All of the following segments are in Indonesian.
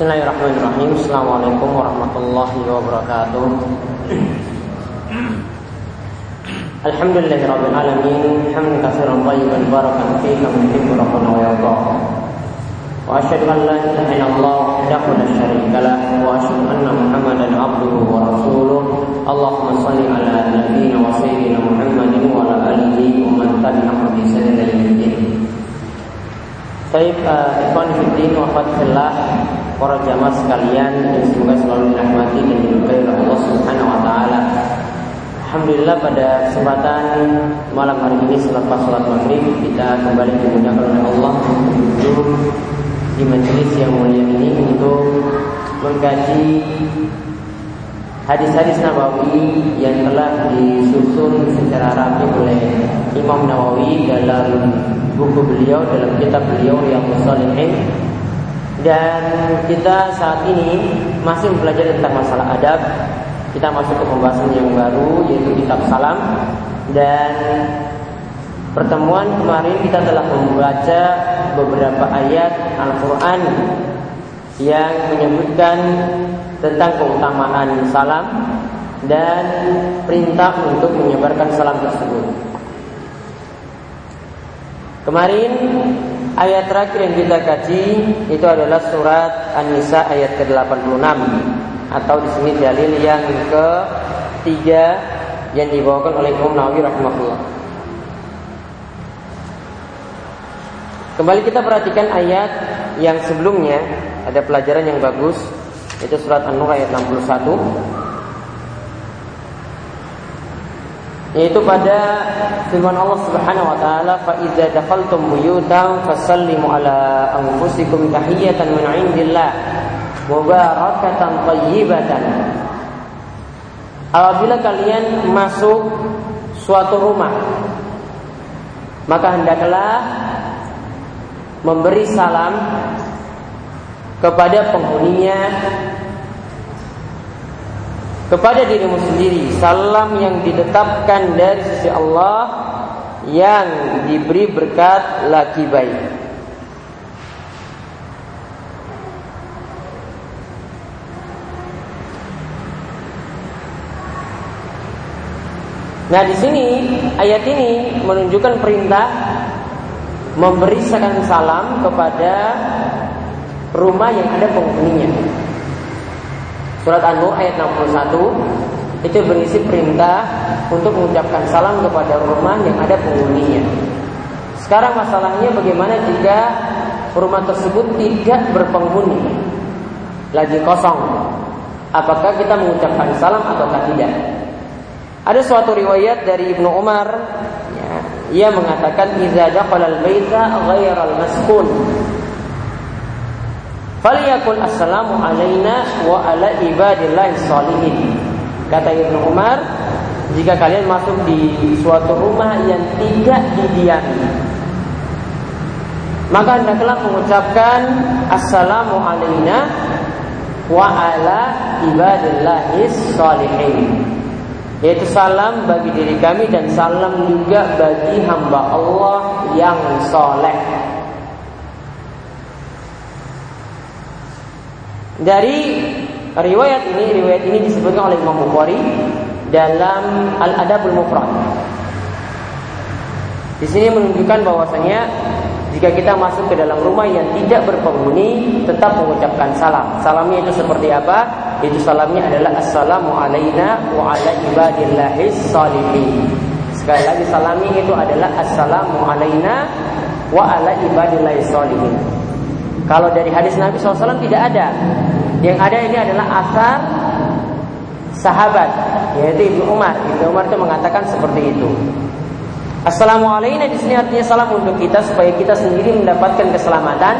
Bismillahirrahmanirrahim Assalamualaikum warahmatullahi wabarakatuh Alhamdulillahi rabbil alamin Hamdan katsiran tayyiban barakan fihi kama yuhibbu rabbuna wa yarda Wa asyhadu an la ilaha illallah wahdahu la syarika lah wa asyhadu anna Muhammadan abduhu wa rasuluh Allahumma shalli ala nabiyyina wa sayyidina Muhammadin wa ala alihi wa man tabi'ahum bi ihsan ila yaumil Baik, Ikhwan Fiddin wa Fadillah Para jamaah sekalian Yang semoga selalu dirahmati dan diberkahi oleh Allah Subhanahu wa taala. Alhamdulillah pada kesempatan malam hari ini selepas sholat maghrib kita kembali dimudahkan oleh Allah untuk di majelis yang mulia ini untuk mengkaji hadis-hadis Nawawi yang telah disusun secara rapi oleh Imam Nawawi dalam buku beliau dalam kitab beliau yang Shalihin. Dan kita saat ini masih belajar tentang masalah adab. Kita masuk ke pembahasan yang baru yaitu kitab salam. Dan pertemuan kemarin kita telah membaca beberapa ayat Al-Qur'an yang menyebutkan tentang keutamaan salam dan perintah untuk menyebarkan salam tersebut. Kemarin ayat terakhir yang kita kaji itu adalah surat An-Nisa ayat ke-86 atau di sini dalil yang ketiga yang dibawakan oleh Imam Nawawi rahimahullah. Kembali kita perhatikan ayat yang sebelumnya ada pelajaran yang bagus itu surat An-Nur ayat 61 yaitu pada firman Allah Subhanahu wa taala fa idza dakhaltum buyutan fasallimu ala anfusikum tahiyatan min indillah mubarakatan thayyibatan Apabila kalian masuk suatu rumah maka hendaklah memberi salam kepada penghuninya kepada dirimu sendiri. Salam yang ditetapkan dari sisi Allah yang diberi berkat laki baik. Nah di sini ayat ini menunjukkan perintah memberi salam kepada rumah yang ada penghuninya. Surat An-Nur ayat 61 itu berisi perintah untuk mengucapkan salam kepada rumah yang ada penghuninya. Sekarang masalahnya bagaimana jika rumah tersebut tidak berpenghuni, lagi kosong. Apakah kita mengucapkan salam atau tidak? Ada suatu riwayat dari Ibnu Umar ya, ia mengatakan idza dakhala al-baita ghayra al-maskun Faliyakul assalamu alaina wa ala ibadillahi salihin. Kata Ibnu Umar, jika kalian masuk di suatu rumah yang tidak didiami, maka hendaklah mengucapkan assalamu alaina wa ala ibadillahi salihin. Yaitu salam bagi diri kami dan salam juga bagi hamba Allah yang soleh. Dari riwayat ini, riwayat ini disebutkan oleh Imam Bukhari dalam Al-Adabul Mufrad. Di sini menunjukkan bahwasanya jika kita masuk ke dalam rumah yang tidak berpenghuni, tetap mengucapkan salam. Salamnya itu seperti apa? Itu salamnya adalah Assalamu alaina wa ala ibadillahi salihin. Sekali lagi salamnya itu adalah Assalamu alaina wa ala ibadillahi salihin. Kalau dari hadis Nabi SAW tidak ada. Yang ada ini adalah asar sahabat yaitu Ibnu Umar. Ibnu Umar itu mengatakan seperti itu. Assalamualaikum di sini artinya salam untuk kita supaya kita sendiri mendapatkan keselamatan.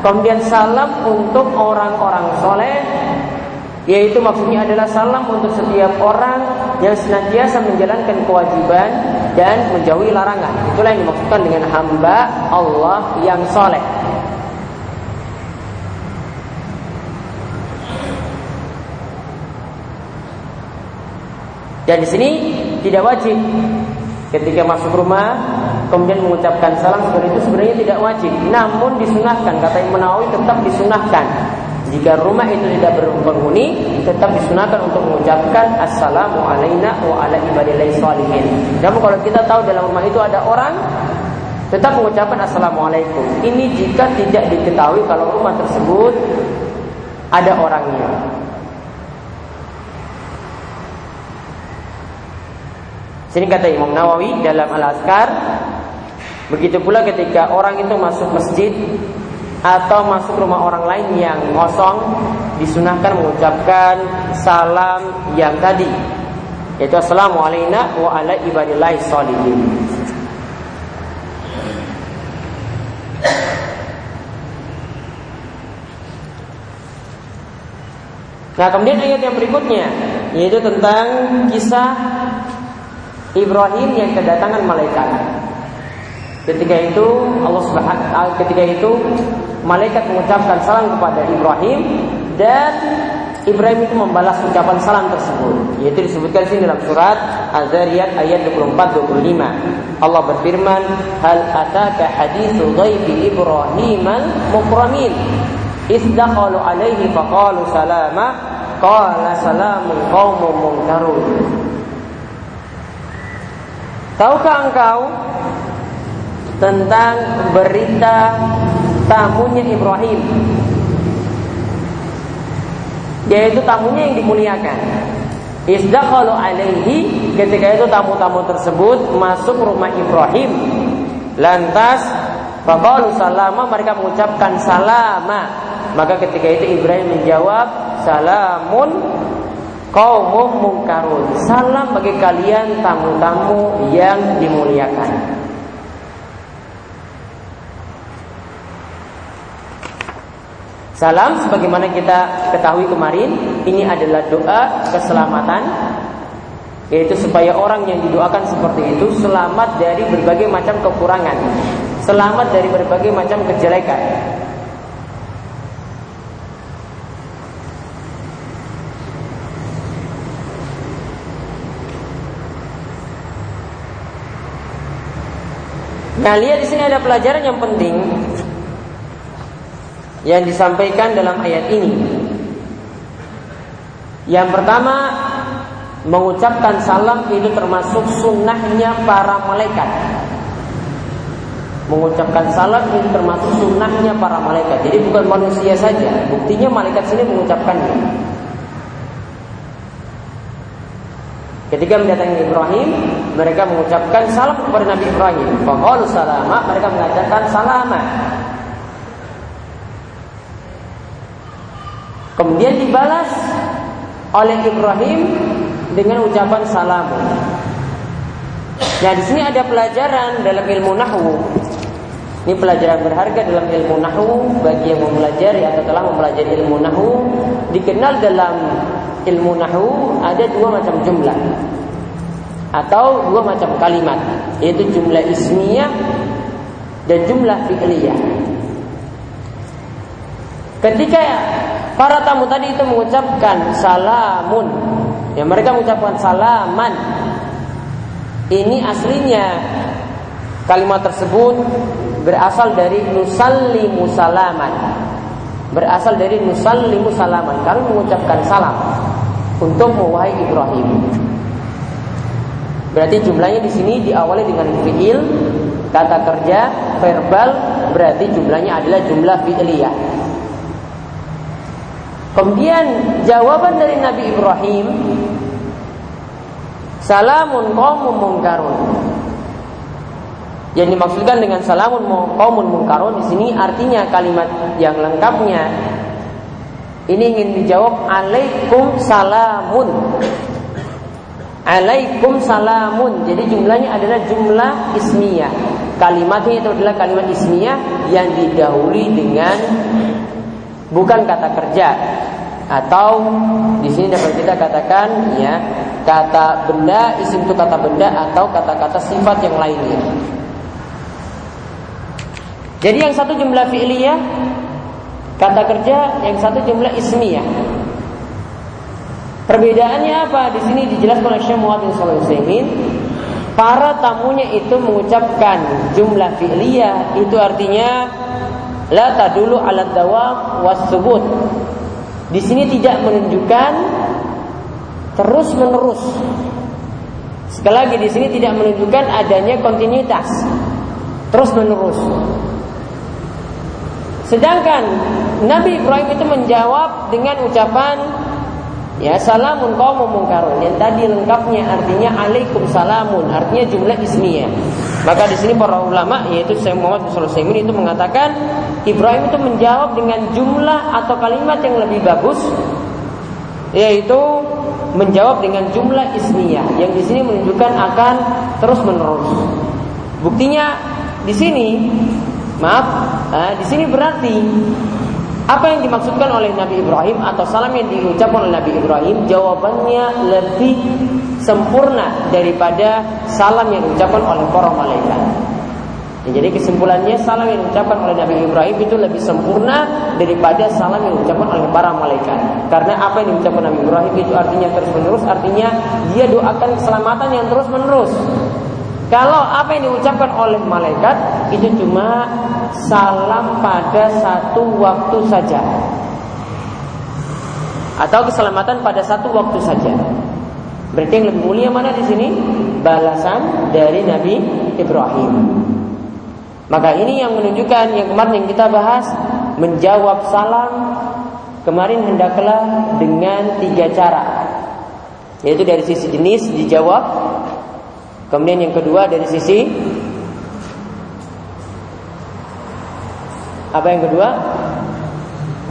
Kemudian salam untuk orang-orang soleh yaitu maksudnya adalah salam untuk setiap orang yang senantiasa menjalankan kewajiban dan menjauhi larangan. Itulah yang dimaksudkan dengan hamba Allah yang soleh. Dan di sini tidak wajib ketika masuk rumah kemudian mengucapkan salam seperti itu sebenarnya tidak wajib. Namun disunahkan kata Imam Nawawi tetap disunahkan. Jika rumah itu tidak berpenghuni, tetap disunahkan untuk mengucapkan assalamu alaina wa ala ibadillahi salihin. Namun kalau kita tahu dalam rumah itu ada orang, tetap mengucapkan assalamualaikum. Ini jika tidak diketahui kalau rumah tersebut ada orangnya. Sini kata Imam Nawawi dalam Al-Azkar Begitu pula ketika orang itu masuk masjid atau masuk rumah orang lain yang kosong disunahkan mengucapkan salam yang tadi yaitu assalamualaikum wa ala ibadillahi. Nah kemudian ayat yang berikutnya yaitu tentang kisah Ibrahim yang kedatangan malaikat. Ketika itu Allah Subhanahu ketika itu malaikat mengucapkan salam kepada Ibrahim dan Ibrahim itu membalas ucapan salam tersebut. Yaitu disebutkan sini dalam surat Az-Zariyat ayat 24 25 Allah berfirman hal ataka hadithu ghaibi Ibrahim al-mukramin? Isdaqalu alaihi faqalu salama qala salamun qaumun munkarun Tahukah engkau tentang berita tamunya Ibrahim? Yaitu tamunya yang dimuliakan. Isdaqalu alaihi ketika itu tamu-tamu tersebut masuk rumah Ibrahim. Lantas faqalu salama mereka mengucapkan salama. Maka ketika itu Ibrahim menjawab salamun kaumum mungkarun salam bagi kalian tamu-tamu yang dimuliakan Salam sebagaimana kita ketahui kemarin ini adalah doa keselamatan yaitu supaya orang yang didoakan seperti itu selamat dari berbagai macam kekurangan, selamat dari berbagai macam kejelekan. Nah, lihat di sini ada pelajaran yang penting yang disampaikan dalam ayat ini. Yang pertama, mengucapkan salam itu termasuk sunnahnya para malaikat. Mengucapkan salam itu termasuk sunnahnya para malaikat. Jadi bukan manusia saja. Buktinya malaikat sini mengucapkannya. Ketika mendatangi Ibrahim, mereka mengucapkan salam kepada Nabi Ibrahim. Faqalu salama, mereka mengatakan salama. Kemudian dibalas oleh Ibrahim dengan ucapan salam. Nah, di sini ada pelajaran dalam ilmu nahwu. Ini pelajaran berharga dalam ilmu nahwu bagi yang mempelajari atau telah mempelajari ilmu nahwu. Dikenal dalam ilmu nahwu ada dua macam jumlah atau dua macam kalimat, yaitu jumlah ismiyah dan jumlah fi'liyah. Ketika Para tamu tadi itu mengucapkan salamun. Ya, mereka mengucapkan salaman. Ini aslinya kalimat tersebut berasal dari nusallimu salaman. Berasal dari nusallimu salaman. Kami mengucapkan salam untuk mewahai Ibrahim. Berarti jumlahnya di sini diawali dengan fiil, kata kerja, verbal, berarti jumlahnya adalah jumlah fi'liyah. Kemudian jawaban dari Nabi Ibrahim Salamun qaumun munkarun. Yang dimaksudkan dengan salamun qaumun munkarun di sini artinya kalimat yang lengkapnya ini ingin dijawab alaikum salamun. Alaikum salamun. Jadi jumlahnya adalah jumlah ismiyah. Kalimatnya itu adalah kalimat ismiyah yang didahului dengan bukan kata kerja atau di sini dapat kita katakan ya kata benda isim itu kata benda atau kata-kata sifat yang lainnya. Jadi yang satu jumlah fi'liyah kata kerja, yang satu jumlah ismiyah. Perbedaannya apa? Di sini dijelaskan oleh Syekh Muhammad bin Para tamunya itu mengucapkan jumlah fi'liyah itu artinya la tadulu ala dawam was subut di sini tidak menunjukkan terus menerus. Sekali lagi di sini tidak menunjukkan adanya kontinuitas terus menerus. Sedangkan Nabi Ibrahim itu menjawab dengan ucapan Ya salamun kaum mungkarun yang tadi lengkapnya artinya alaikum salamun artinya jumlah ismiyah. Maka di sini para ulama yaitu Syekh Muhammad bin itu mengatakan Ibrahim itu menjawab dengan jumlah atau kalimat yang lebih bagus yaitu menjawab dengan jumlah ismiyah yang di sini menunjukkan akan terus menerus. Buktinya di sini maaf, eh, di sini berarti apa yang dimaksudkan oleh Nabi Ibrahim atau salam yang diucapkan oleh Nabi Ibrahim jawabannya lebih sempurna daripada salam yang diucapkan oleh para malaikat. Ya, jadi kesimpulannya salam yang diucapkan oleh Nabi Ibrahim itu lebih sempurna daripada salam yang diucapkan oleh para malaikat. Karena apa yang diucapkan Nabi Ibrahim itu artinya terus menerus, artinya dia doakan keselamatan yang terus menerus. Kalau apa yang diucapkan oleh malaikat itu cuma salam pada satu waktu saja. Atau keselamatan pada satu waktu saja. Berarti yang lebih mulia mana di sini? Balasan dari Nabi Ibrahim. Maka ini yang menunjukkan yang kemarin yang kita bahas menjawab salam kemarin hendaklah dengan tiga cara. Yaitu dari sisi jenis dijawab, Kemudian yang kedua dari sisi apa yang kedua?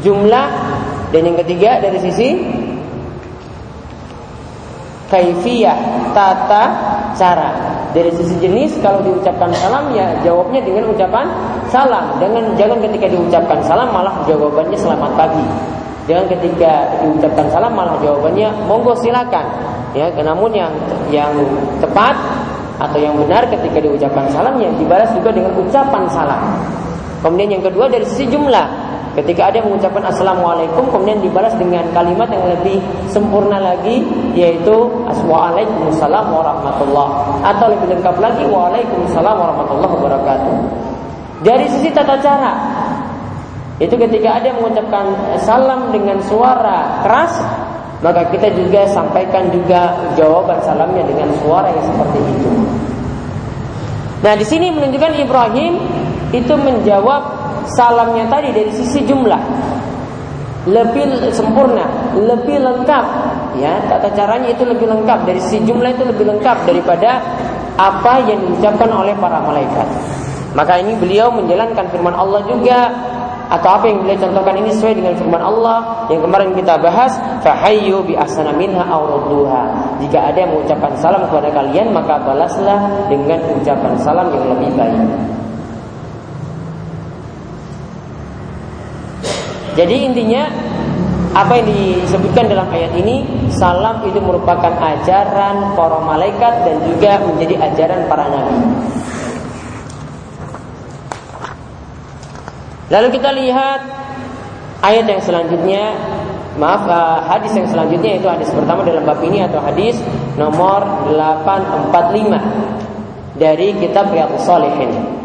Jumlah dan yang ketiga dari sisi kaifiyah, tata cara. Dari sisi jenis kalau diucapkan salam ya jawabnya dengan ucapan salam. Jangan jangan ketika diucapkan salam malah jawabannya selamat pagi. Jangan ketika diucapkan salam malah jawabannya monggo silakan. Ya, namun yang yang tepat atau yang benar ketika diucapkan salam yang dibalas juga dengan ucapan salam. Kemudian yang kedua dari sisi jumlah. Ketika ada yang mengucapkan Assalamualaikum Kemudian dibalas dengan kalimat yang lebih sempurna lagi Yaitu Assalamualaikum warahmatullah. Atau lebih lengkap lagi Waalaikumsalam warahmatullahi wabarakatuh. Dari sisi tata cara. Itu ketika ada yang mengucapkan salam dengan suara keras maka kita juga sampaikan juga jawaban salamnya dengan suara yang seperti itu. Nah, di sini menunjukkan Ibrahim itu menjawab salamnya tadi dari sisi jumlah lebih sempurna, lebih lengkap ya tata caranya itu lebih lengkap dari sisi jumlah itu lebih lengkap daripada apa yang diucapkan oleh para malaikat. Maka ini beliau menjalankan firman Allah juga atau apa yang beliau contohkan ini sesuai dengan firman Allah yang kemarin kita bahas fahayyu bi asana minha jika ada yang mengucapkan salam kepada kalian maka balaslah dengan ucapan salam yang lebih baik. Jadi intinya apa yang disebutkan dalam ayat ini salam itu merupakan ajaran para malaikat dan juga menjadi ajaran para nabi Lalu kita lihat ayat yang selanjutnya, maaf uh, hadis yang selanjutnya itu hadis pertama dalam bab ini atau hadis nomor 845 dari kitab Riyadhus Shalihin.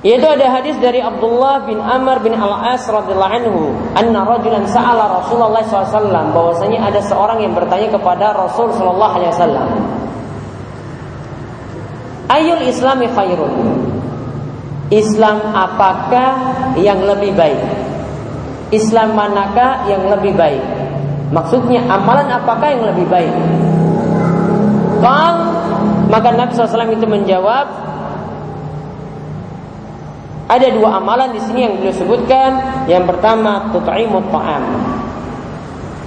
Yaitu ada hadis dari Abdullah bin Amr bin Al-As radhiyallahu anhu, anna rajulan sa'ala Rasulullah SAW bahwasanya ada seorang yang bertanya kepada Rasul sallallahu alaihi wasallam. Ayul Islami khairun? Islam apakah yang lebih baik? Islam manakah yang lebih baik? Maksudnya amalan apakah yang lebih baik? Kal maka Nabi SAW itu menjawab ada dua amalan di sini yang beliau sebutkan. Yang pertama tut'imut ta'am.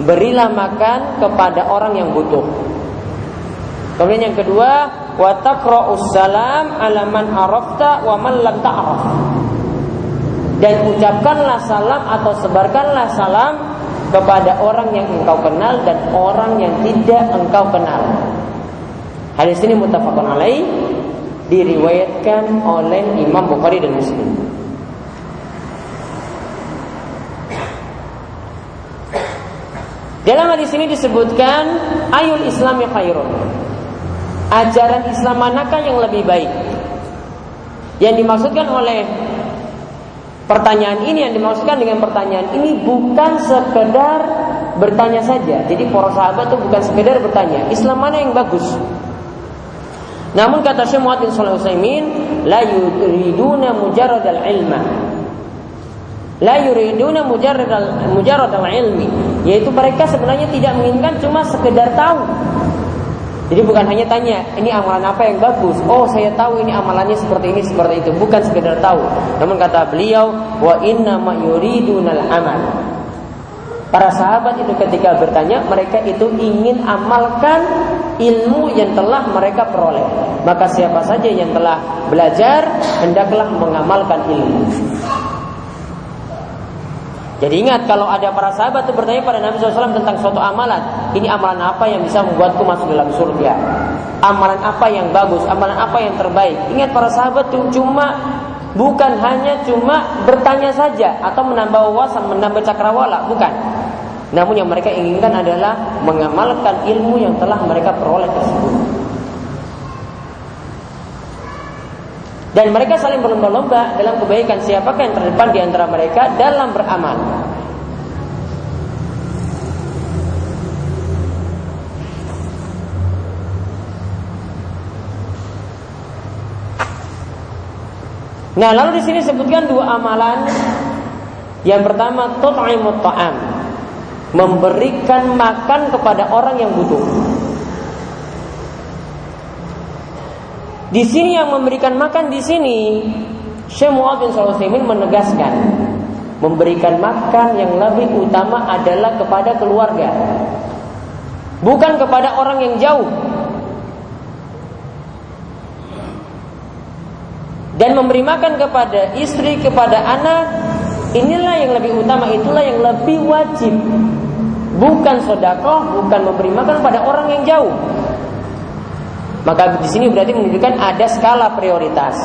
Berilah makan kepada orang yang butuh. Kemudian yang kedua wa taqra'us salam ala man arafta wa man lam ta'raf. Dan ucapkanlah salam atau sebarkanlah salam kepada orang yang engkau kenal dan orang yang tidak engkau kenal. Hadis ini muttafaqun alaih diriwayatkan oleh Imam Bukhari dan Muslim. Dalam hadis ini disebutkan ayul islami khairun ajaran Islam manakah yang lebih baik? Yang dimaksudkan oleh Pertanyaan ini yang dimaksudkan dengan pertanyaan ini bukan sekedar bertanya saja. Jadi para sahabat itu bukan sekedar bertanya, Islam mana yang bagus? Namun kata Syekh Muhammad bin Shalih Utsaimin, la yuriduna mujarradal ilma. La yuriduna mujarradal mujarradal ilmi, yaitu mereka sebenarnya tidak menginginkan cuma sekedar tahu. Jadi bukan hanya tanya, ini amalan apa yang bagus? Oh, saya tahu ini amalannya seperti ini, seperti itu. Bukan sekedar tahu. Namun kata beliau, wa inna ma yuridunal amal. Para sahabat itu ketika bertanya, mereka itu ingin amalkan ilmu yang telah mereka peroleh. Maka siapa saja yang telah belajar, hendaklah mengamalkan ilmu. Jadi ingat kalau ada para sahabat itu bertanya pada Nabi SAW tentang suatu amalan, ini amalan apa yang bisa membuatku masuk dalam surga? Amalan apa yang bagus? Amalan apa yang terbaik? Ingat para sahabat itu cuma bukan hanya cuma bertanya saja atau menambah wawasan, menambah cakrawala, bukan. Namun yang mereka inginkan adalah mengamalkan ilmu yang telah mereka peroleh tersebut. Dan mereka saling berlomba-lomba dalam kebaikan siapakah yang terdepan di antara mereka dalam beramal. Nah, lalu di sini sebutkan dua amalan. Yang pertama, tut'imut ta'am memberikan makan kepada orang yang butuh. Di sini yang memberikan makan di sini Syekh bin Sulaiman menegaskan memberikan makan yang lebih utama adalah kepada keluarga. Bukan kepada orang yang jauh. Dan memberi makan kepada istri, kepada anak, inilah yang lebih utama, itulah yang lebih wajib bukan sodakoh, bukan memberi makan pada orang yang jauh. Maka di sini berarti menunjukkan ada skala prioritas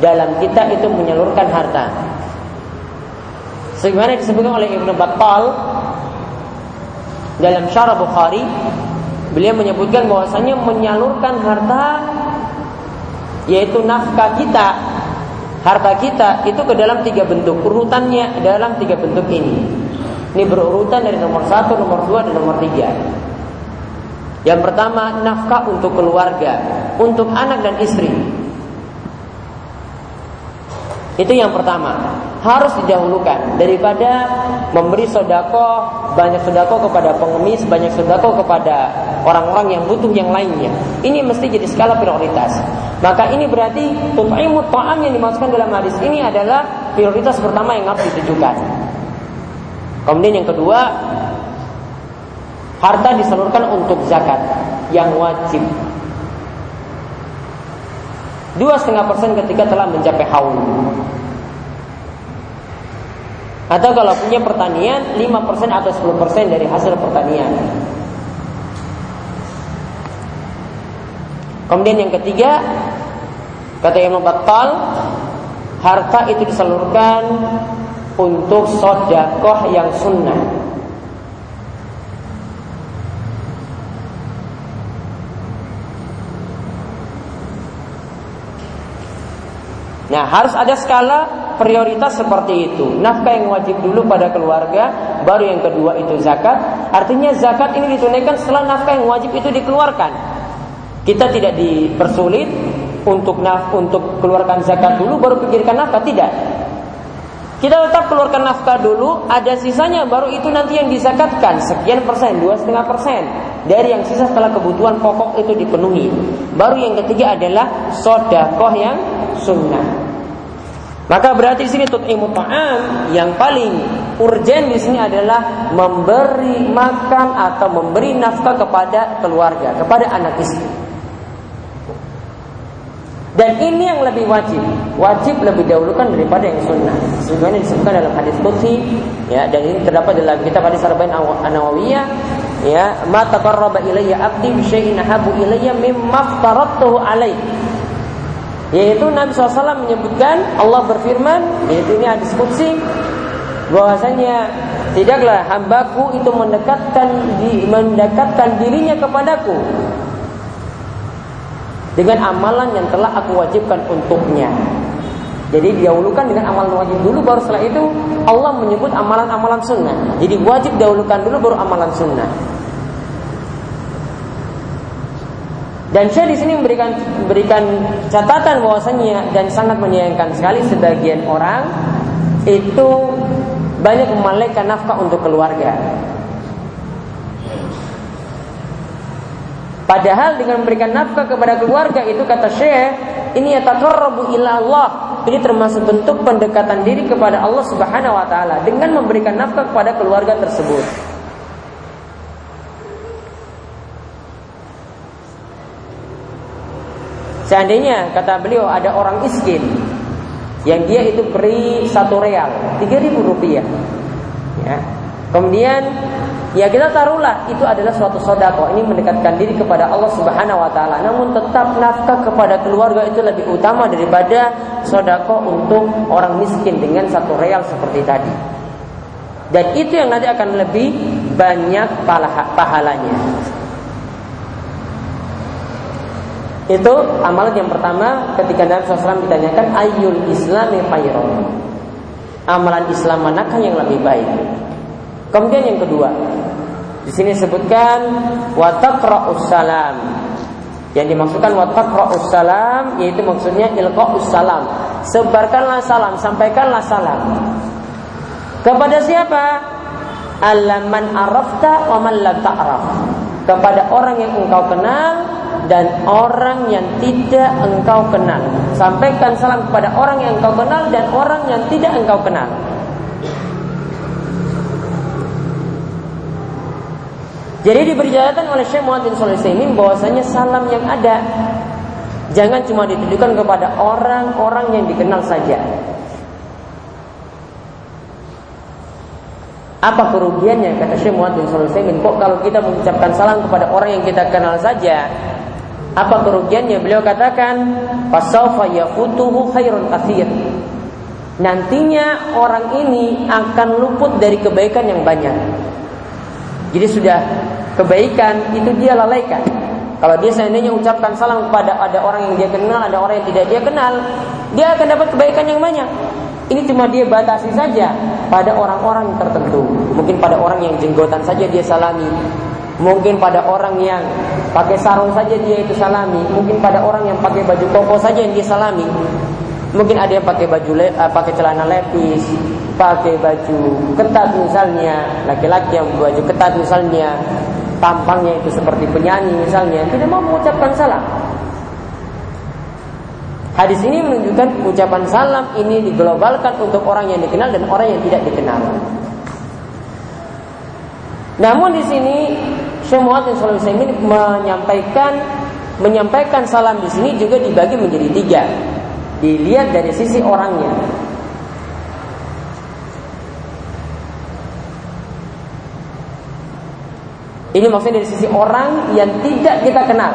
dalam kita itu menyalurkan harta. Sebagaimana disebutkan oleh Ibnu Battal dalam Syarah Bukhari, beliau menyebutkan bahwasanya menyalurkan harta yaitu nafkah kita harta kita itu ke dalam tiga bentuk urutannya dalam tiga bentuk ini ini berurutan dari nomor satu, nomor dua, dan nomor tiga. Yang pertama nafkah untuk keluarga, untuk anak dan istri. Itu yang pertama harus didahulukan daripada memberi sodako banyak sodako kepada pengemis, banyak sodako kepada orang-orang yang butuh yang lainnya. Ini mesti jadi skala prioritas. Maka ini berarti tut'imut ta'am yang dimaksudkan dalam hadis ini adalah prioritas pertama yang harus ditujukan. Kemudian yang kedua, harta disalurkan untuk zakat yang wajib. Dua setengah persen ketika telah mencapai haul. Atau kalau punya pertanian 5% atau 10% dari hasil pertanian. Kemudian yang ketiga, kata Imam Battal, harta itu disalurkan untuk sodakoh yang sunnah. Nah, harus ada skala prioritas seperti itu. Nafkah yang wajib dulu pada keluarga, baru yang kedua itu zakat. Artinya zakat ini ditunaikan setelah nafkah yang wajib itu dikeluarkan. Kita tidak dipersulit untuk naf untuk keluarkan zakat dulu baru pikirkan nafkah tidak. Kita tetap keluarkan nafkah dulu, ada sisanya baru itu nanti yang disakatkan sekian persen, dua setengah persen dari yang sisa setelah kebutuhan pokok itu dipenuhi. Baru yang ketiga adalah sodakoh yang sunnah. Maka berarti di sini tut'imu ta'am yang paling urgen di sini adalah memberi makan atau memberi nafkah kepada keluarga, kepada anak istri. Dan ini yang lebih wajib. Wajib lebih dahulukan daripada yang sunnah. Sebagaimana disebutkan dalam hadis qudsi ya dan ini terdapat dalam kitab hadis Arba'in An-Nawawiyah ya ma taqarraba ilayya 'abdi bi syai'in habu ilayya mimma aftaratuhu. Yaitu Nabi SAW menyebutkan Allah berfirman yaitu ini hadis qudsi bahwasanya tidaklah hambaku itu mendekatkan di, mendekatkan dirinya kepadaku dengan amalan yang telah aku wajibkan untuknya. Jadi didahulukan dengan amalan wajib dulu baru setelah itu Allah menyebut amalan-amalan sunnah. Jadi wajib dahulukan dulu baru amalan sunnah. Dan saya di sini memberikan memberikan catatan bahwasanya dan sangat menyayangkan sekali sebagian orang itu banyak memalaikan nafkah untuk keluarga. Padahal dengan memberikan nafkah kepada keluarga itu kata Syekh, ini ya taqarrabu ila Allah. Ini termasuk bentuk pendekatan diri kepada Allah Subhanahu wa taala dengan memberikan nafkah kepada keluarga tersebut. Seandainya kata beliau ada orang miskin yang dia itu beri satu real, tiga ribu rupiah. Ya. Kemudian ya kita taruhlah itu adalah suatu sodako ini mendekatkan diri kepada Allah Subhanahu Wa Taala. Namun tetap nafkah kepada keluarga itu lebih utama daripada sodako untuk orang miskin dengan satu real seperti tadi. Dan itu yang nanti akan lebih banyak pahalanya. Itu amalan yang pertama ketika Nabi SAW ditanyakan ayul islami khairun. Amalan Islam manakah yang lebih baik? Kemudian yang kedua, di sini disebutkan wa taqra'us salam. Yang dimaksudkan wa taqra'us salam yaitu maksudnya ilqa'us salam. Sebarkanlah salam, sampaikanlah salam. Kepada siapa? Alaman arafta wa man. Kepada orang yang engkau kenal dan orang yang tidak engkau kenal. Sampaikan salam kepada orang yang engkau kenal dan orang yang tidak engkau kenal. Jadi diberitakan oleh Syekh Muhammad bin ini bahwasanya salam yang ada jangan cuma ditujukan kepada orang-orang yang dikenal saja. Apa kerugiannya kata Syekh Muhammad bin Shalih Kok kalau kita mengucapkan salam kepada orang yang kita kenal saja, apa kerugiannya? Beliau katakan, "Fasaufa yafutuhu khairun katsir." Nantinya orang ini akan luput dari kebaikan yang banyak. Jadi sudah kebaikan itu dia lalaikan. Kalau dia seandainya ucapkan salam kepada ada orang yang dia kenal, ada orang yang tidak dia kenal, dia akan dapat kebaikan yang banyak. Ini cuma dia batasi saja pada orang-orang tertentu. Mungkin pada orang yang jenggotan saja dia salami, Mungkin pada orang yang pakai sarung saja dia itu salami. Mungkin pada orang yang pakai baju koko saja yang dia salami. Mungkin ada yang pakai baju le, uh, pakai celana lepis, pakai baju ketat misalnya, laki-laki yang baju ketat misalnya, tampangnya itu seperti penyanyi misalnya, tidak mau mengucapkan salam. Hadis ini menunjukkan ucapan salam ini diglobalkan untuk orang yang dikenal dan orang yang tidak dikenal. Namun di sini Syekh Muhammad bin menyampaikan menyampaikan salam di sini juga dibagi menjadi tiga. Dilihat dari sisi orangnya. Ini maksudnya dari sisi orang yang tidak kita kenal.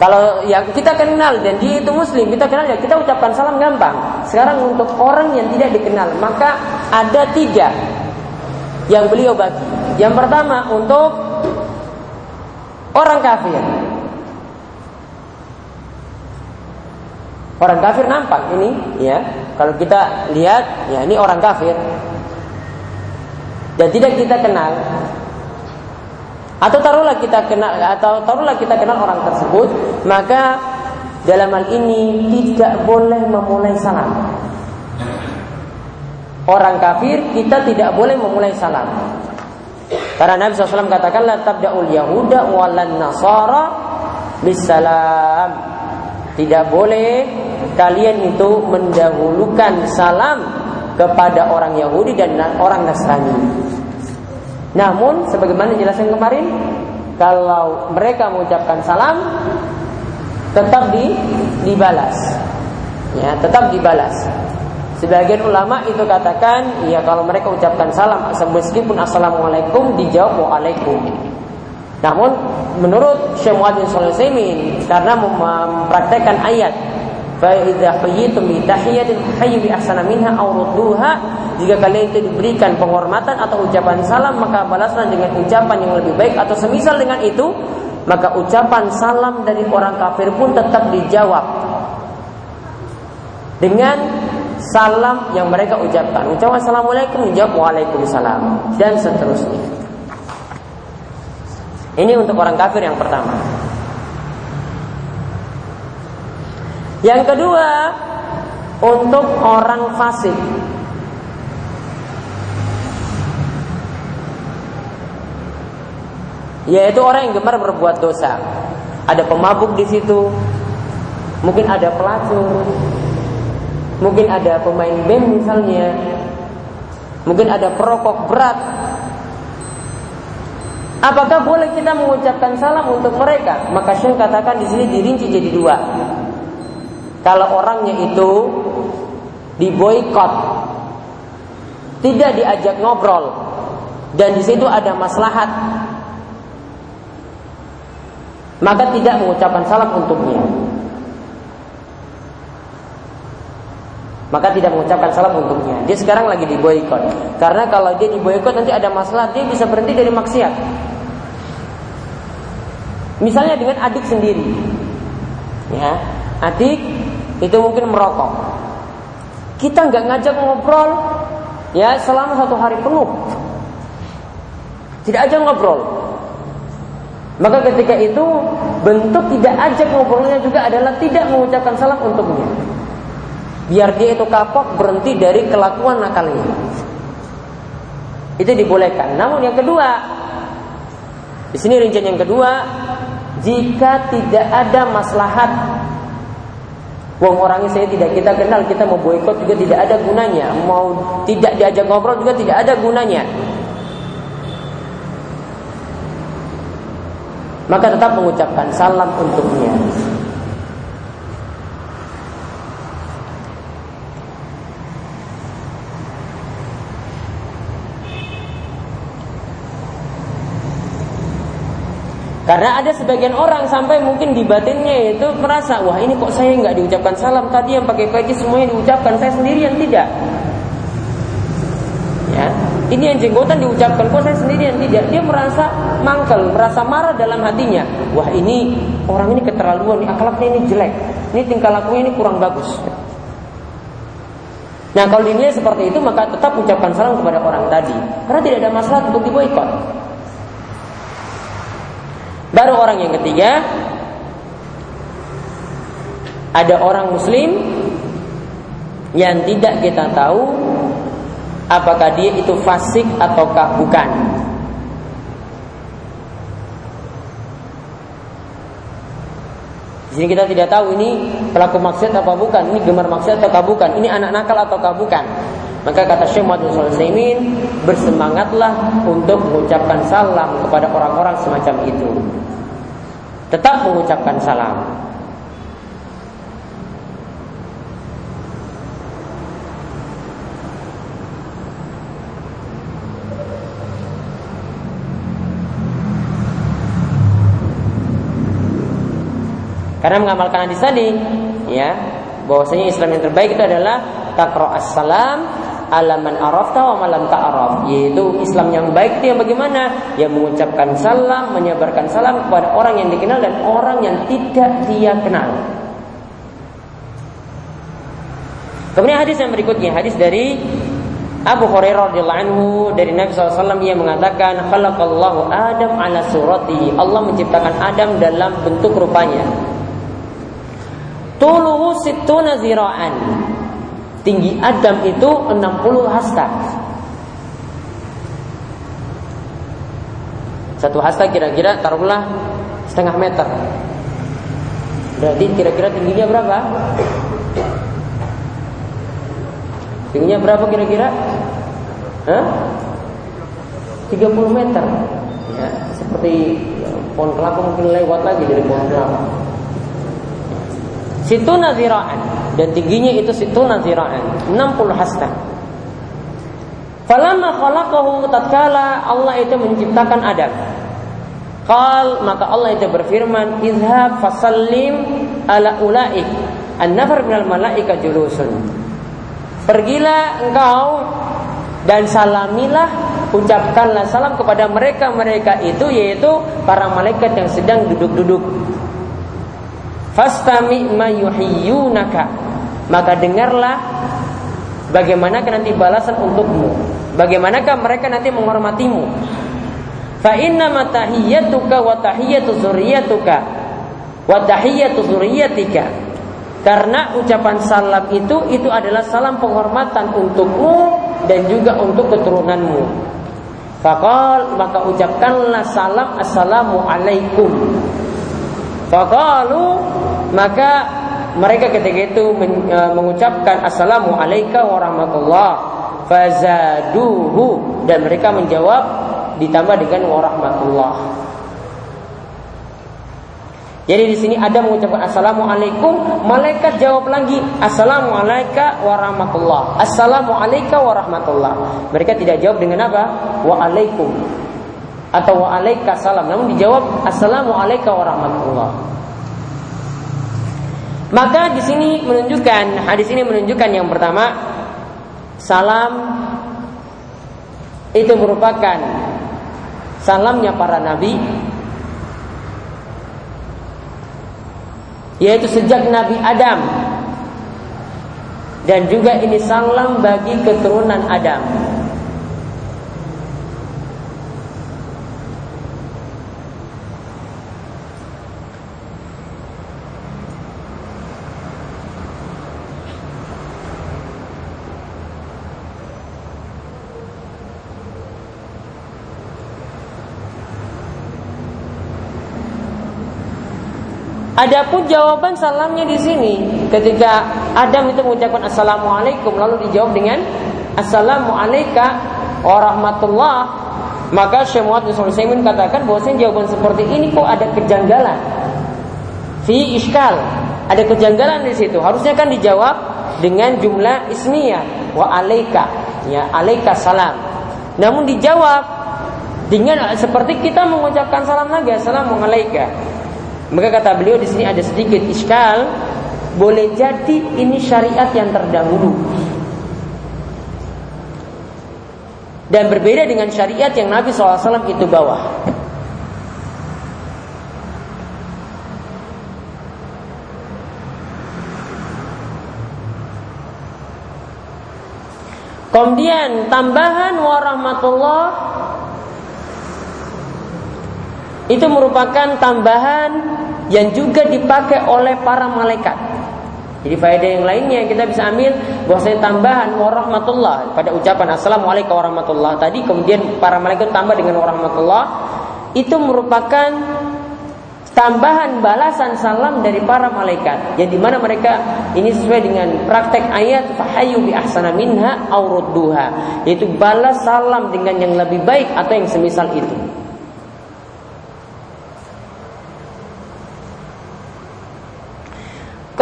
Kalau yang kita kenal dan dia itu muslim, kita kenal ya kita ucapkan salam gampang. Sekarang untuk orang yang tidak dikenal, maka ada tiga yang beliau bagi. Yang pertama untuk orang kafir. Orang kafir nampak ini, ya. Kalau kita lihat, ya ini orang kafir. Dan tidak kita kenal. Atau taruhlah kita kenal atau taruhlah kita kenal orang tersebut, maka dalam hal ini tidak boleh memulai salam orang kafir kita tidak boleh memulai salam. Karena Nabi SAW katakan la tabda'ul yahuda walan nasara bisalam. Tidak boleh kalian itu mendahulukan salam kepada orang Yahudi dan orang Nasrani. Namun sebagaimana jelaskan kemarin, kalau mereka mengucapkan salam tetap di, dibalas. Ya, tetap dibalas. Sebagian ulama itu katakan, ya kalau mereka ucapkan salam meskipun assalamualaikum dijawab waalaikum. Namun menurut Syekh Muhammad bin karena mempraktekkan ayat baik idza huyitum bi tahiyatin hayyu bi minha. Jika kalian itu diberikan penghormatan atau ucapan salam, maka balaslah dengan ucapan yang lebih baik atau semisal dengan itu, maka ucapan salam dari orang kafir pun tetap dijawab dengan salam yang mereka ucapkan. Ucapan assalamualaikum jawab waalaikumsalam dan seterusnya. Ini untuk orang kafir yang pertama. Yang kedua, untuk orang fasik. Yaitu orang yang gemar berbuat dosa. Ada pemabuk di situ, mungkin ada pelacur, mungkin ada pemain band misalnya, mungkin ada perokok berat. Apakah boleh kita mengucapkan salam untuk mereka? Maka Syekh katakan di sini dirinci jadi dua. Kalau orangnya itu diboykot, tidak diajak ngobrol, dan di situ ada maslahat, maka tidak mengucapkan salam untuknya. Maka tidak mengucapkan salam untuknya. Dia sekarang lagi diboykot. Karena kalau dia diboykot nanti ada masalah, dia bisa berhenti dari maksiat. Misalnya dengan adik sendiri. Ya, adik itu mungkin merokok. Kita nggak ngajak ngobrol ya selama satu hari penuh. Tidak aja ngobrol. Maka ketika itu bentuk tidak ajak ngobrolnya juga adalah tidak mengucapkan salam untuknya. Biar dia itu kapok berhenti dari kelakuan nakalnya. Itu dibolehkan. Namun yang kedua, di sini rincian yang kedua, jika tidak ada maslahat Wong orangnya saya tidak kita kenal, kita mau boikot juga tidak ada gunanya. Mau tidak diajak ngobrol juga tidak ada gunanya. Maka tetap mengucapkan salam untuknya. Karena ada sebagian orang sampai mungkin di batinnya itu merasa, wah ini kok saya nggak diucapkan salam tadi yang pakai peci semuanya diucapkan saya sendirian tidak. Ya, ini yang jenggotan diucapkan kok saya sendirian tidak. Dia merasa mangkel, merasa marah dalam hatinya. Wah ini orang ini keterlaluan, ini akhlaknya ini jelek, ini tingkah lakunya ini kurang bagus. Nah kalau dinilai seperti itu maka tetap ucapkan salam kepada orang tadi karena tidak ada masalah untuk diboikot. Baru orang yang ketiga ada orang muslim yang tidak kita tahu apakah dia itu fasik ataukah bukan. Di sini kita tidak tahu ini pelaku maksiat apa bukan, ini gemar maksiat atau bukan, ini anak nakal atau bukan. Maka kata Syekh Muhammad bin bersemangatlah untuk mengucapkan salam kepada orang-orang semacam itu. Tetap mengucapkan salam. Karena mengamalkan hadis tadi, ya, bahwasanya Islam yang terbaik itu adalah takro as-salam alaman arafta wa malam ta'araf yaitu Islam yang baik itu yang bagaimana? Yang mengucapkan salam menyebarkan salam kepada orang yang dikenal dan orang yang tidak dia kenal. Kemudian hadis yang berikutnya hadis dari Abu Hurairah radhiyallahu anhu dari Nabi SAW ia mengatakan khalaqallahu Adam ala surati. Allah menciptakan Adam dalam bentuk rupanya. Tuluhu situna zira'an Tinggi Adam itu 60 hasta. Satu hasta kira-kira taruhlah setengah meter. Berarti kira-kira tingginya berapa? Tingginya berapa kira-kira? Hah? 30 meter. Ya, seperti pohon kelapa mungkin lewat lagi dari pohon kelapa. Situ naziraan dan tingginya itu situ naziraan 60 hasta. Falamma khalaqahu tatkala Allah itu menciptakan Adam. Qal maka Allah itu berfirman, "Izhab fasallim ala ulaik an-nafar minal malaika julusun." Pergilah engkau dan salamilah ucapkanlah salam kepada mereka-mereka itu yaitu para malaikat yang sedang duduk-duduk. Fastami ma yuhiyyunaka maka dengarlah bagaimanakah nanti balasan untukmu. Bagaimanakah mereka nanti menghormatimu. Fa inna matahiyyatuka wa tahiyyatu zurriyyatuka wa tahiyyatu zurriyyatika. Karena ucapan salam itu itu adalah salam penghormatan untukmu dan juga untuk keturunanmu. Fakal maka ucapkanlah salam assalamu alaikum. Fakalu maka mereka ketika itu e, mengucapkan assalamu alaika warahmatullah fazaduhu dan mereka menjawab ditambah dengan warahmatullah. Jadi di sini ada mengucapkan assalamualaikum, malaikat jawab lagi assalamualaikum warahmatullah. Assalamualaikum warahmatullah. Mereka tidak jawab dengan apa? Waalaikum atau waalaikum salam, namun dijawab assalamualaikum warahmatullah. Maka di sini menunjukkan hadis ini menunjukkan yang pertama salam itu merupakan salamnya para nabi yaitu sejak Nabi Adam dan juga ini salam bagi keturunan Adam. Adapun jawaban salamnya di sini ketika Adam itu mengucapkan assalamualaikum lalu dijawab dengan assalamualaikum warahmatullah maka Syekh Muhammad bin katakan bahwasanya jawaban seperti ini kok ada kejanggalan. Fi iskal ada kejanggalan di situ. Harusnya kan dijawab dengan jumlah ismiyah wa alaika ya alaika salam. Namun dijawab dengan seperti kita mengucapkan salam lagi assalamualaikum maka kata beliau di sini ada sedikit iskal, boleh jadi ini syariat yang terdahulu. Dan berbeda dengan syariat yang Nabi SAW itu bawa. Kemudian tambahan warahmatullah itu merupakan tambahan yang juga dipakai oleh para malaikat. Jadi faedah yang lainnya kita bisa ambil bahwasanya tambahan warahmatullah pada ucapan assalamualaikum warahmatullah tadi kemudian para malaikat tambah dengan warahmatullah itu merupakan tambahan balasan salam dari para malaikat yang di mana mereka ini sesuai dengan praktek ayat fahayu bi ahsana minha aurudduha yaitu balas salam dengan yang lebih baik atau yang semisal itu.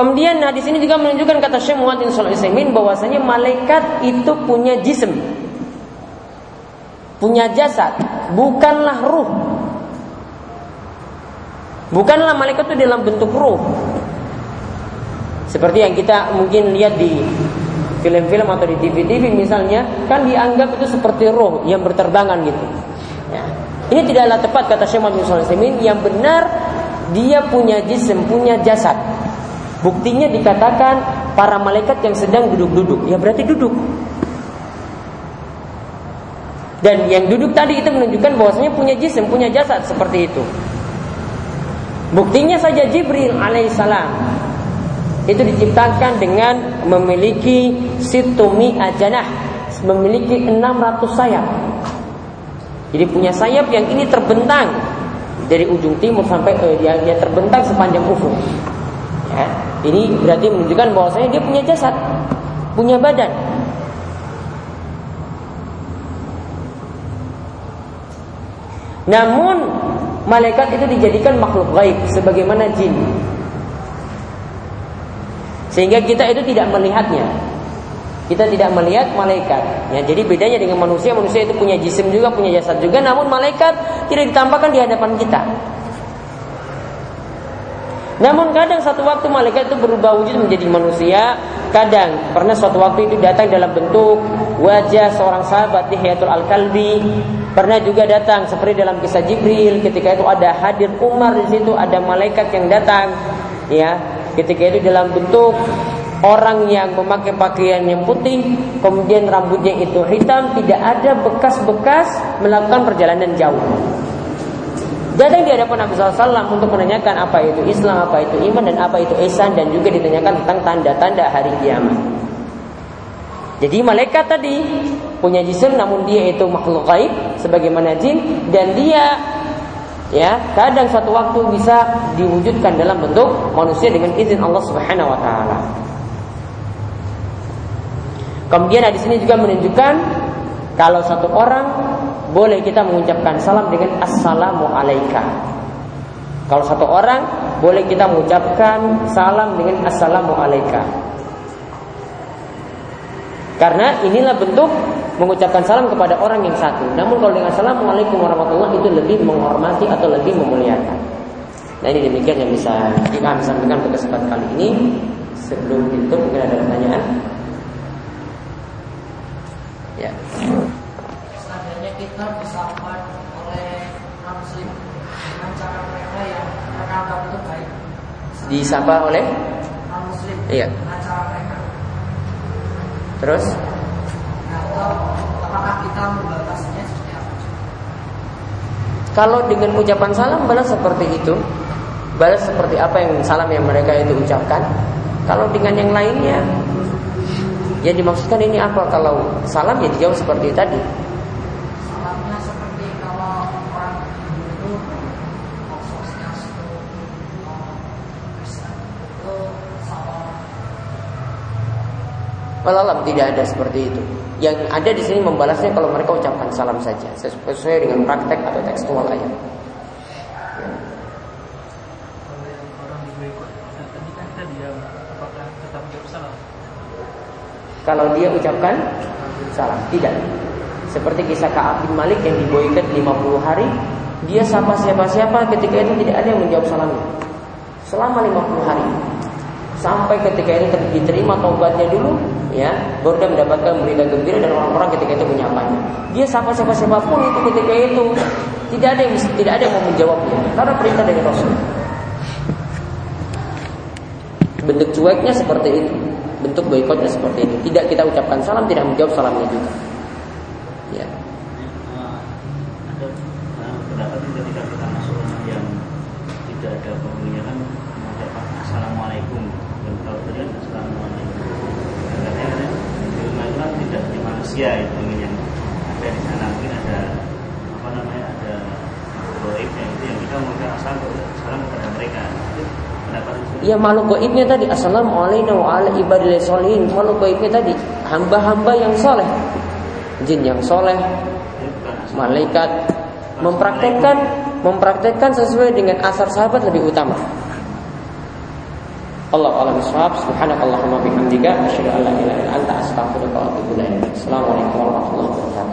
Kemudian nah di sini juga menunjukkan kata Syekh Muhammad bin bahwasanya malaikat itu punya jism. Punya jasad, bukanlah ruh. Bukanlah malaikat itu dalam bentuk ruh. Seperti yang kita mungkin lihat di film-film atau di TV-TV misalnya, kan dianggap itu seperti roh yang berterbangan gitu. Ya. Ini tidaklah tepat kata Syekh Muhammad bin yang benar dia punya jism, punya jasad. Buktinya dikatakan para malaikat yang sedang duduk-duduk, ya berarti duduk. Dan yang duduk tadi itu menunjukkan bahwasanya punya jisim, punya jasad seperti itu. Buktinya saja Jibril alaihissalam itu diciptakan dengan memiliki situmi ajanah, memiliki 600 sayap. Jadi punya sayap yang ini terbentang dari ujung timur sampai eh, dia, dia terbentang sepanjang ufuk. Ya, ini berarti menunjukkan bahwasanya dia punya jasad, punya badan. Namun malaikat itu dijadikan makhluk gaib sebagaimana jin. Sehingga kita itu tidak melihatnya. Kita tidak melihat malaikat. Ya, jadi bedanya dengan manusia, manusia itu punya jisim juga, punya jasad juga, namun malaikat tidak ditampakkan di hadapan kita. Namun kadang satu waktu malaikat itu berubah wujud menjadi manusia. Kadang pernah suatu waktu itu datang dalam bentuk wajah seorang sahabat di Hiyatul Al-Kalbi. Pernah juga datang seperti dalam kisah Jibril ketika itu ada hadir Umar di situ ada malaikat yang datang ya ketika itu dalam bentuk orang yang memakai pakaian yang putih, kemudian rambutnya itu hitam, tidak ada bekas-bekas melakukan perjalanan jauh. Datang di hadapan Nabi SAW untuk menanyakan apa itu Islam, apa itu iman, dan apa itu ihsan, dan juga ditanyakan tentang tanda-tanda hari kiamat. Jadi malaikat tadi punya jisim namun dia itu makhluk gaib sebagaimana jin dan dia ya kadang suatu waktu bisa diwujudkan dalam bentuk manusia dengan izin Allah Subhanahu wa taala. Kemudian di sini juga menunjukkan kalau satu orang boleh kita mengucapkan salam dengan assalamu alaika. Kalau satu orang boleh kita mengucapkan salam dengan assalamu alaika. Karena inilah bentuk mengucapkan salam kepada orang yang satu. Namun kalau dengan assalamualaikum warahmatullahi itu lebih menghormati atau lebih memuliakan. Nah ini demikian yang bisa kita sampaikan pada kesempatan kali ini. Sebelum itu mungkin ada pertanyaan. Kita disapa oleh non muslim dengan cara mereka yang mereka anggap itu baik. Disapa oleh non muslim. Iya. Dengan cara mereka. Terus? Atau apakah kita membalasnya seperti apa? Kalau dengan ucapan salam balas seperti itu, balas seperti apa yang salam yang mereka itu ucapkan. Kalau dengan yang lainnya, yang dimaksudkan ini apa? Kalau salam ya dijawab seperti tadi. Salamnya seperti kalau orang itu mau sosiastu, mau Kristen itu salam. Walalam tidak ada seperti itu. Yang ada di sini membalasnya kalau mereka ucapkan salam saja sesuai dengan praktek atau tekstual ayat. Ya. Kalau dia ucapkan salam, tidak. Seperti kisah Ka'ab bin Malik yang diboikot 50 hari, dia sapa siapa-siapa ketika itu tidak ada yang menjawab salamnya. Selama 50 hari. Sampai ketika itu diterima taubatnya dulu, ya, baru dia mendapatkan berita gembira dan orang-orang ketika itu menyapanya. Dia sapa siapa siapa pun itu ketika itu tidak ada yang tidak ada yang mau menjawabnya karena perintah dari Rasul. Bentuk cueknya seperti itu bentuk boikotnya seperti ini. Tidak kita ucapkan salam, tidak menjawab salamnya juga. Ya. Ada pendapat ketika kita masuk rumah yang tidak ada penghuninya kan mengucapkan assalamualaikum dan kalau tadi kan assalamualaikum. Dan katanya di rumah itu kan tidak di manusia itu yang ada di sana mungkin ada apa namanya ada goib yang itu yang kita mengucapkan salam salam kepada mereka. Itu Ya makhluk goibnya tadi Assalamualaikum wa ala ibadillah solihin Makhluk goibnya tadi Hamba-hamba yang soleh Jin yang soleh Malaikat Mempraktekkan Mempraktekkan sesuai dengan asar sahabat lebih utama Allah alam ishab subhanakallahumma bihamdika asyhadu an la ilaha illa anta ilaik. Assalamualaikum warahmatullahi wabarakatuh.